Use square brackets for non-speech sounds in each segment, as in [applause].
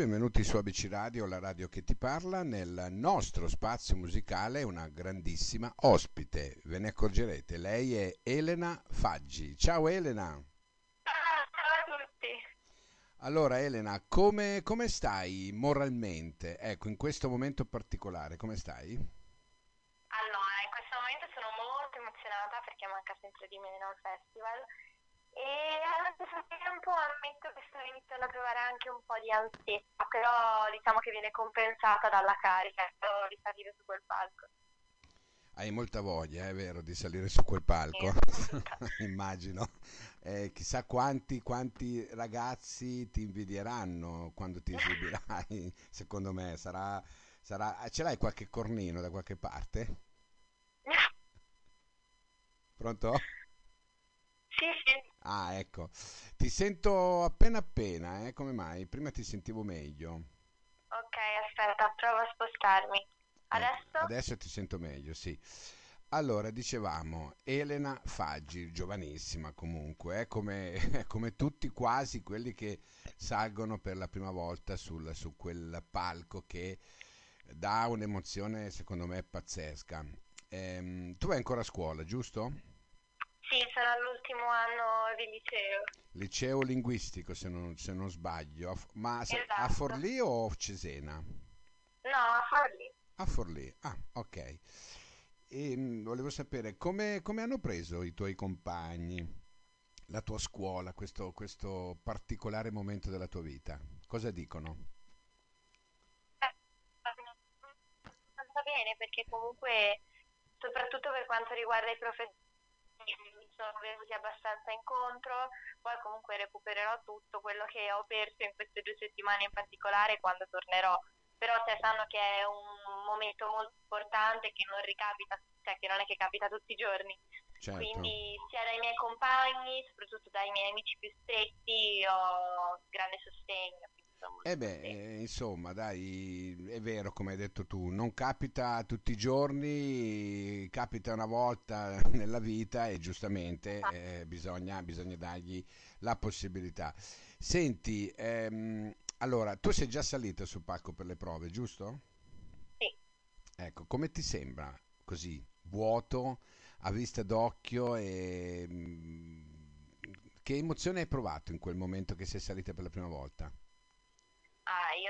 Benvenuti su ABC Radio, la radio che ti parla. Nel nostro spazio musicale una grandissima ospite, ve ne accorgerete, lei è Elena Faggi. Ciao Elena! Ciao a tutti! Allora Elena, come, come stai moralmente? Ecco, in questo momento particolare, come stai? Allora, in questo momento sono molto emozionata perché manca sempre di meno al festival e allo stesso tempo ammetto che sto iniziando a provare anche un po' di ansietta, però diciamo che viene compensata dalla carica di salire su quel palco. Hai molta voglia, è vero, di salire su quel palco, Sì. [laughs] immagino. Eh, chissà quanti, quanti ragazzi ti invidieranno quando ti esibirai, [laughs] secondo me. Sarà, sarà... Ce l'hai qualche cornino da qualche parte? Pronto? Ah, ecco. Ti sento appena appena, eh? Come mai? Prima ti sentivo meglio. ok, aspetta, provo a spostarmi. Ecco, Adesso? adesso ti sento meglio, sì. Allora, dicevamo, Elena Faggi, giovanissima comunque, eh, come, [laughs] come tutti quasi quelli che salgono per la prima volta sul- su quel palco che dà un'emozione, secondo me, pazzesca. Ehm, tu vai ancora a scuola, giusto? Sì, sono all'ultimo anno di liceo. Liceo linguistico, se non, se non sbaglio. Ma se- a Esatto. Forlì o a Cesena? No, a Forlì. A Forlì, ah, ok. E mh, volevo sapere come, come hanno preso i tuoi compagni, la tua scuola, questo, questo particolare momento della tua vita. Cosa dicono? abbastanza bene perché comunque soprattutto per quanto riguarda i professori sono venuti abbastanza incontro, poi comunque recupererò tutto quello che ho perso in queste due settimane in particolare quando tornerò. Però cioè, sanno che è un momento molto importante che non ricapita, cioè che non è che capita tutti i giorni. Certo. Quindi sia dai miei compagni, soprattutto dai miei amici più stretti, ho grande sostegno. molto Eh beh, eh, insomma, dai, è vero come hai detto tu, non capita tutti i giorni, capita una volta [laughs] nella vita e giustamente eh, bisogna, bisogna dargli la possibilità. Senti, ehm, allora, tu sei già salita sul palco per le prove, giusto? Sì. Ecco, come ti sembra così, vuoto, a vista d'occhio e mm, che emozione hai provato in quel momento che sei salita per la prima volta?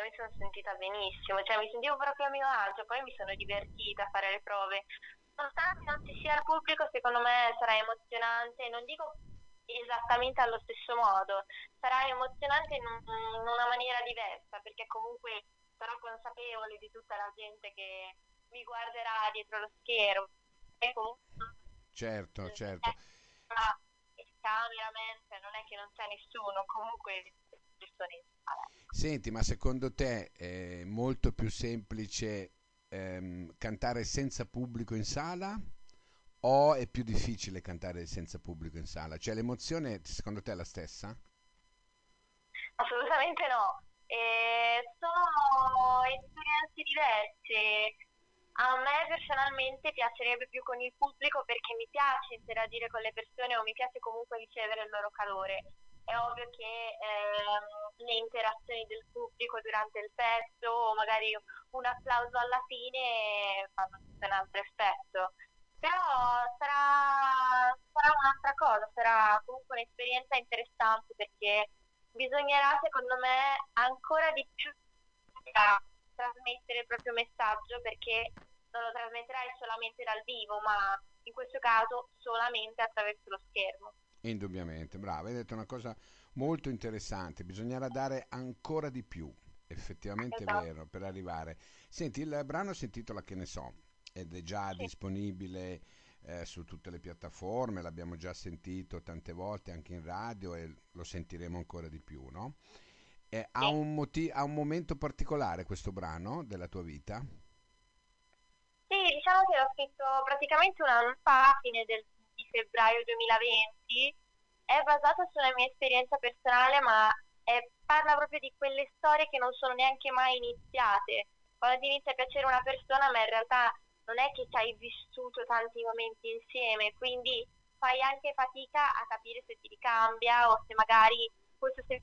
Io mi sono sentita benissimo, cioè mi sentivo proprio a mio agio, poi mi sono divertita a fare le prove. Nonostante non ci sia il pubblico, secondo me sarà emozionante, non dico esattamente allo stesso modo, sarà emozionante in, un- in una maniera diversa, perché comunque sarò consapevole di tutta la gente che mi guarderà dietro lo schermo. E comunque Certo, certo. Ah, il cameraman, cioè non è che non c'è nessuno, comunque persone. Senti, ma secondo te è molto più semplice ehm, cantare senza pubblico in sala o è più difficile cantare senza pubblico in sala? Cioè l'emozione secondo te è la stessa? Assolutamente no. Eh, sono esperienze diverse. A me personalmente piacerebbe più con il pubblico perché mi piace interagire con le persone o mi piace comunque ricevere il loro calore. È ovvio che ehm, le interazioni del pubblico durante il pezzo o magari un applauso alla fine fanno tutto un altro effetto. Però sarà, sarà un'altra cosa, sarà comunque un'esperienza interessante perché bisognerà, secondo me, ancora di più trasmettere il proprio messaggio perché non lo trasmetterai solamente dal vivo, ma in questo caso solamente attraverso lo schermo. Indubbiamente, brava, hai detto una cosa molto interessante, bisognerà dare ancora di più, effettivamente è Esatto. vero, per arrivare. Senti, il brano si intitola Che ne so, ed è già Sì. disponibile eh, su tutte le piattaforme, l'abbiamo già sentito tante volte anche in radio e lo sentiremo ancora di più, no? Eh, ha un moti- ha un momento particolare questo brano della tua vita? Sì, diciamo che l'ho scritto praticamente un anno fa, a fine del, febbraio 2020. È basato su una mia esperienza personale, ma è- parla proprio di quelle storie che non sono neanche mai iniziate. Quando ti inizia a piacere una persona, ma in realtà non è che ci hai vissuto tanti momenti insieme, quindi fai anche fatica a capire se ti ricambia o se magari questo se...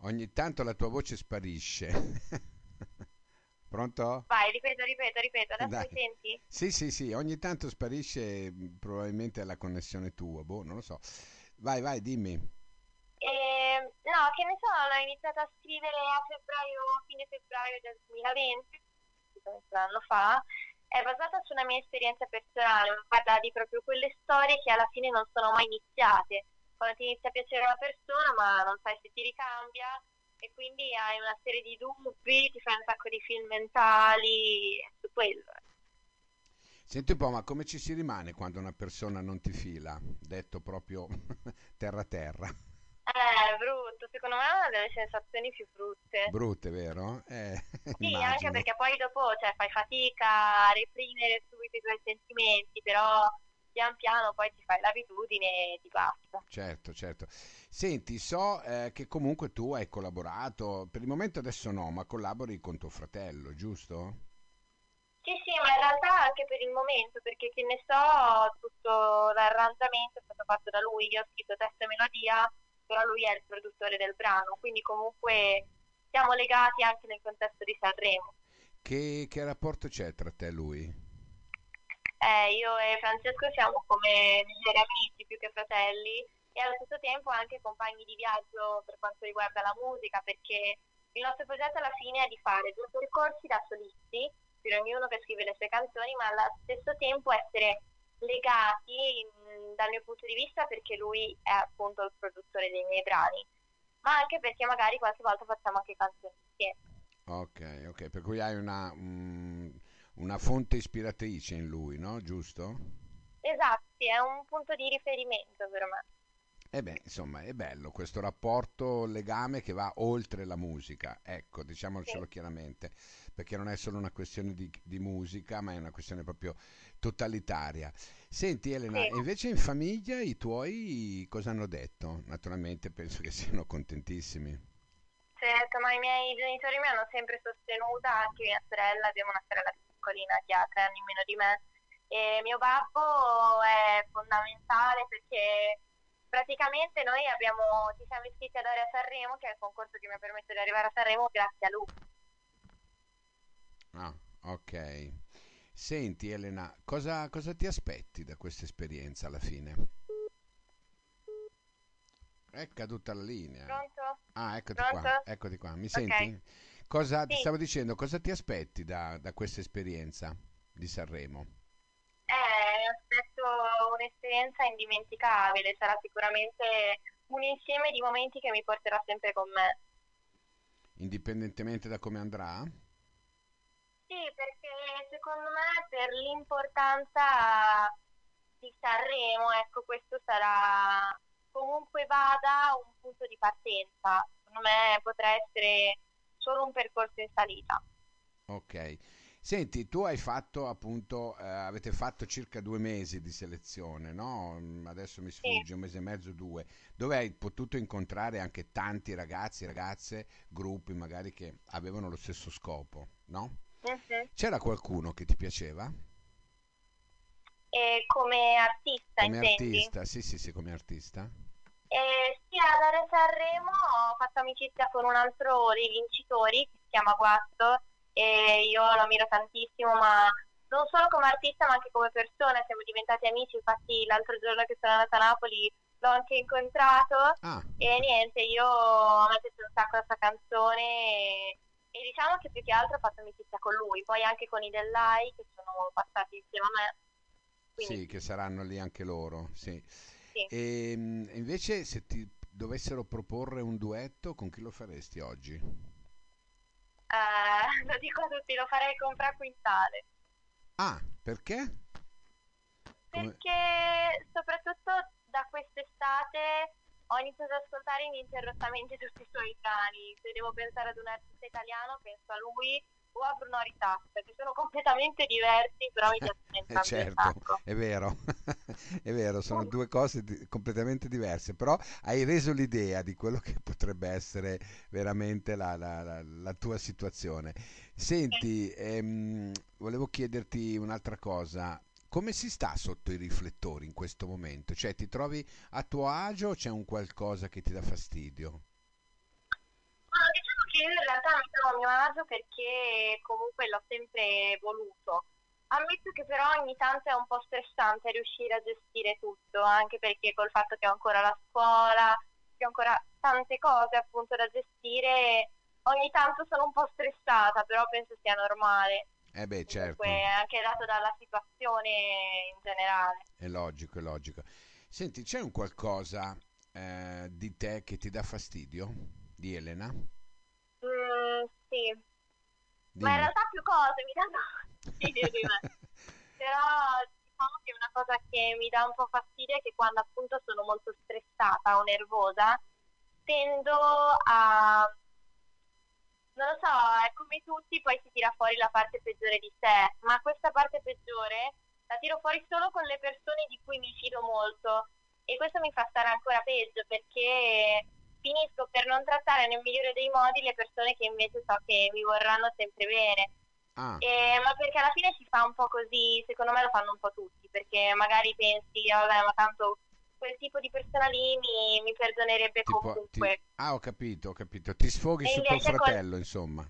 Ogni tanto la tua voce sparisce. [laughs] Pronto? Vai, ripeto, ripeto, ripeto. Adesso Dai. mi senti? Sì, sì, sì, ogni tanto sparisce, mh, probabilmente la connessione tua, boh, non lo so. Vai, vai, dimmi. E, no, che ne so, l'ho iniziato a scrivere a febbraio, fine febbraio del 2020, un anno fa. È basata su una mia esperienza personale, parla di proprio quelle storie che alla fine non sono mai iniziate. Quando ti inizia a piacere una persona, ma non sai se ti ricambia, e quindi hai una serie di dubbi, ti fai un sacco di film mentali su quello. Senti un po', ma come ci si rimane quando una persona non ti fila? Detto proprio [laughs] terra terra. Eh, brutto, secondo me è una delle sensazioni più brutte. Brutte, vero? Eh, [laughs] Sì, anche immagino. perché poi dopo, cioè, fai fatica a reprimere subito i tuoi sentimenti, però pian piano poi ti fai l'abitudine e ti basta. Certo, certo. Senti, so eh, che comunque tu hai collaborato, per il momento adesso no, ma collabori con tuo fratello, giusto? Sì, sì, ma in realtà anche per il momento, perché che ne so, tutto l'arrangiamento è stato fatto da lui, io ho scritto testo e melodia, però lui è il produttore del brano, quindi comunque siamo legati anche nel contesto di Sanremo. Che, che rapporto c'è tra te e lui? Eh, io e Francesco siamo come migliori amici più che fratelli e allo stesso tempo anche compagni di viaggio per quanto riguarda la musica, perché il nostro progetto alla fine è di fare due percorsi da solisti, per ognuno che scrive le sue canzoni, ma allo stesso tempo essere legati dal mio punto di vista perché lui è appunto il produttore dei miei brani, ma anche perché magari qualche volta facciamo anche canzoni insieme. Ok, ok, per cui hai una, mm, una fonte ispiratrice in lui, no? Giusto? Esatto, è un punto di riferimento per me. E beh, insomma, è bello questo rapporto, legame che va oltre la musica, ecco, diciamocelo Sì. chiaramente, perché non è solo una questione di, di musica, ma è una questione proprio totalitaria. Senti Elena, Sì. invece in famiglia i tuoi cosa hanno detto? Naturalmente penso che siano contentissimi. Certo, ma i miei genitori mi hanno sempre sostenuta, anche mia sorella, abbiamo una sorella piccolina che ha tre anni meno di me, e mio babbo è fondamentale perché praticamente noi abbiamo, ci siamo iscritti ad Area Sanremo, che è il concorso che mi ha permesso di arrivare a Sanremo grazie a lui. Ah, ok. Senti Elena, cosa, cosa ti aspetti da questa esperienza alla fine? È caduta la linea. Pronto? Ah, eccoti qua, Pronto? eccoti qua. Mi Ok. senti? Cosa ti Sì. stavo dicendo? Cosa ti aspetti da, da questa esperienza di Sanremo? Eh, aspetto un'esperienza indimenticabile, sarà sicuramente un insieme di momenti che mi porterò sempre con me. Indipendentemente da come andrà? Sì, perché secondo me per l'importanza di Sanremo, ecco, questo sarà comunque vada un punto di partenza. Secondo me potrà essere solo un percorso in salita. Ok. Senti, tu hai fatto appunto, eh, avete fatto circa due mesi di selezione, no? Mm, Adesso mi sfugge, un mese e mezzo, due, dove hai potuto incontrare anche tanti ragazzi, ragazze, gruppi magari che avevano lo stesso scopo, no? Mhm. C'era qualcuno che ti piaceva? E come artista, Come intendi? artista? Sì, sì, sì, come artista. E sì, ad Area Sanremo ho fatto amicizia con un altro dei vincitori che si chiama Guasto e io lo ammiro tantissimo, ma non solo come artista ma anche come persona, siamo diventati amici, infatti l'altro giorno che sono andata a Napoli l'ho anche incontrato. Ah, e niente, io a me piace un sacco la sua canzone e, e diciamo che più che altro ho fatto amicizia con lui, poi anche con i Dell'Ai che sono passati insieme a me, quindi sì, che saranno lì anche loro, sì. Sì. E invece se ti dovessero proporre un duetto, con chi lo faresti oggi? Eh, [laughs] lo dico a tutti, lo farei con Fra Quintale. Ah, perché? Come... Perché soprattutto da quest'estate ho iniziato ad ascoltare ininterrottamente [laughs] tutti i suoi brani. Se devo pensare ad un artista italiano, penso a lui o a Bruno Ritasta, che sono completamente diversi, però mi [laughs] piacciono Eh, entrambi certo, è vero, [laughs] è vero, sono due cose di- completamente diverse, però hai reso l'idea di quello che potrebbe essere veramente la, la- la- la tua situazione. Senti, ehm, volevo chiederti un'altra cosa. Come si sta sotto i riflettori in questo momento? Cioè, ti trovi a tuo agio o c'è un qualcosa che ti dà fastidio? Io in realtà mi trovo a mio agio perché comunque l'ho sempre voluto. Ammetto che però ogni tanto è un po' stressante riuscire a gestire tutto, anche perché col fatto che ho ancora la scuola, che ho ancora tante cose appunto da gestire, ogni tanto sono un po' stressata, però penso sia normale. Eh beh, certo. Comunque, anche dato dalla situazione in generale. È logico, è logico. Senti, c'è un qualcosa eh, di te che ti dà fastidio? Di Elena? Mm, sì, Dimmi. ma in realtà più cose mi danno fastidio di me. Però diciamo che una cosa che mi dà un po' fastidio è che quando appunto sono molto stressata o nervosa tendo a... Non lo so, è come tutti, poi si tira fuori la parte peggiore di sé, ma questa parte peggiore la tiro fuori solo con le persone di cui mi fido molto e questo mi fa stare ancora peggio perché finisco per non trattare nel migliore dei modi le persone che invece so che mi vorranno sempre bene. Ah, Eh, ma perché alla fine si fa un po' così, secondo me lo fanno un po' tutti, perché magari pensi, "Ah, vabbè, ma tanto quel tipo di persona lì mi, mi perdonerebbe tipo, comunque. ti- ah, ho capito, ho capito. Ti sfoghi E su tuo invece col- fratello, insomma.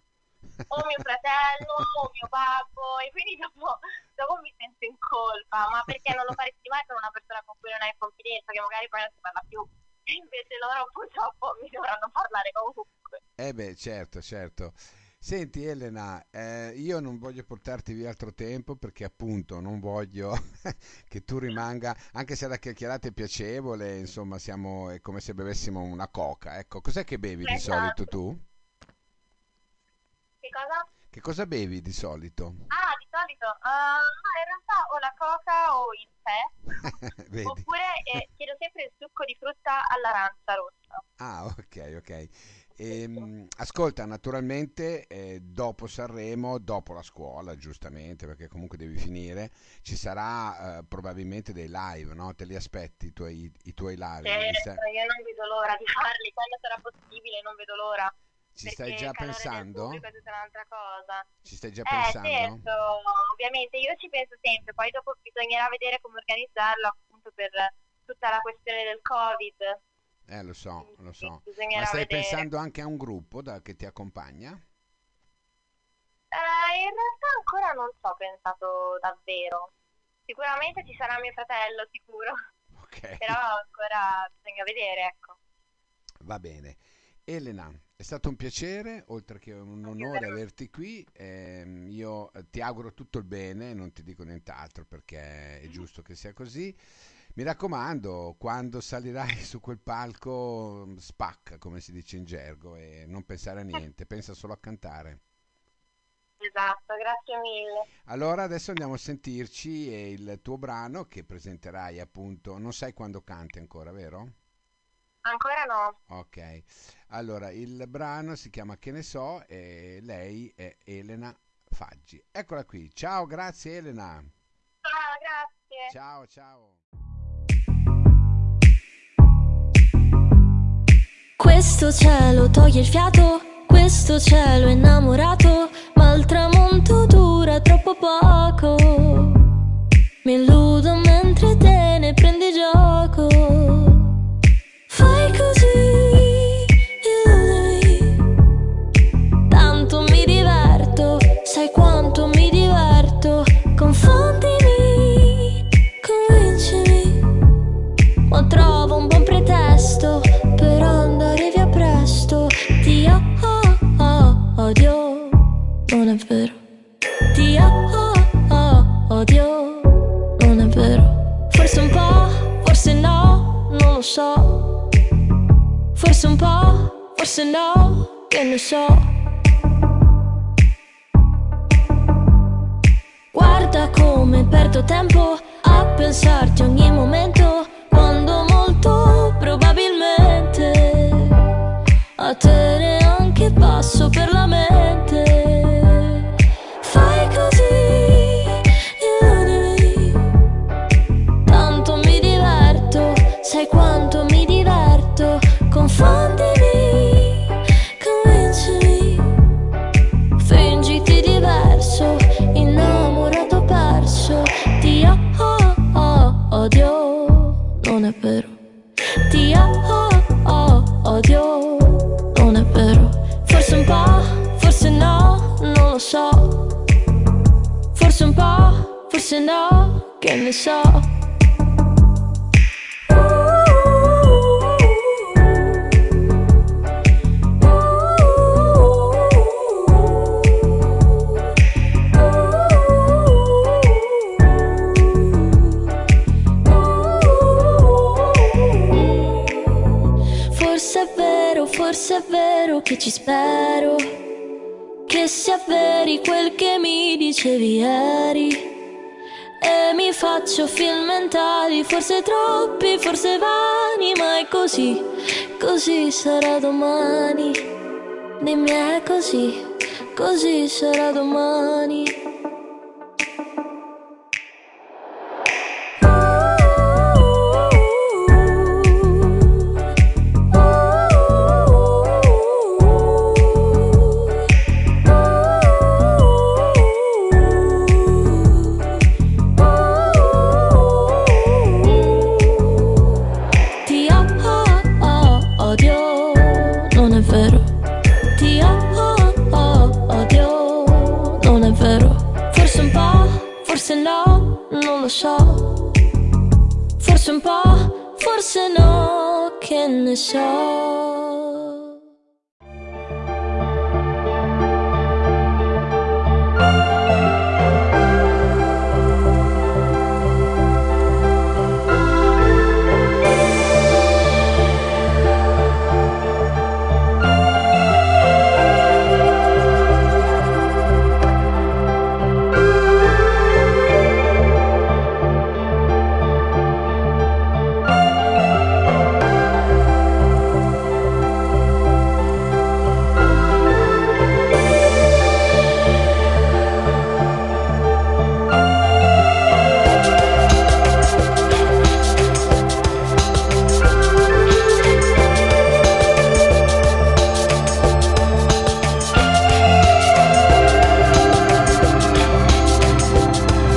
O mio fratello, o mio [laughs] babbo, e quindi dopo, dopo mi sento in colpa, ma perché non lo faresti mai con una persona con cui non hai confidenza, che magari poi non si parla più. Invece loro purtroppo mi dovranno parlare comunque. Eh beh, certo, certo. Senti Elena, eh, io non voglio portarti via altro tempo perché appunto non voglio [laughs] che tu rimanga, anche se la chiacchierata è piacevole, insomma, siamo, è come se bevessimo una coca. Ecco, cos'è che bevi di solito Esatto. tu? Che cosa? Che cosa bevi di solito? Ah, di solito, no, in realtà o la coca o il tè, [laughs] oppure eh, [laughs] chiedo sempre il succo di frutta all'arancia rossa. Ah, ok, ok. Ehm, ascolta, naturalmente eh, dopo Sanremo, dopo la scuola, giustamente, perché comunque devi finire, ci sarà eh, probabilmente dei live, no? Te li aspetti i tuoi, i tuoi live? Li Certo, io non vedo l'ora di farli, quando sarà possibile, non vedo l'ora. Ci stai già pensando? pubblico è tutta un'altra cosa. Ci stai già Eh, pensando? certo, ovviamente io ci penso sempre, poi dopo bisognerà vedere come organizzarlo appunto per tutta la questione del Covid. Eh, lo so, lo so. bisognerà Ma stai vedere. pensando anche a un gruppo da- che ti accompagna? Eh, in realtà ancora non ci ho pensato davvero. Sicuramente ci sarà mio fratello, sicuro, Ok. però ancora bisogna vedere, ecco. Va bene. Elena, è stato un piacere, oltre che un onore averti qui. Ehm, io eh, ti auguro tutto il bene, non ti dico nient'altro perché è giusto che sia così. Mi raccomando, quando salirai [laughs] su quel palco, mm, spacca, come si dice in gergo, e non pensare a niente, pensa solo a cantare. Esatto, grazie mille. Allora, adesso andiamo a sentirci e il tuo brano che presenterai appunto, non sai quando canti ancora, vero? Ancora no. Ok, allora il brano si chiama Che ne so e lei è Elena Faggi. Eccola qui, ciao, grazie Elena. Ciao, grazie. Ciao, ciao. Questo cielo toglie il fiato, questo cielo è innamorato, ma il tramonto dura troppo poco. Mi illudo forse no, che ne so. Guarda come perdo tempo a pensarti ogni momento, quando molto probabilmente a te neanche passo per la mente. o se no, che ne so. Forse è vero, forse è vero che ci spero. Che si avveri quel che mi dicevi ieri. E mi faccio film mentali, forse troppi, forse vani, ma è così, così sarà domani. Dimmi è così, così sarà domani. Un po', forse no, che ne so.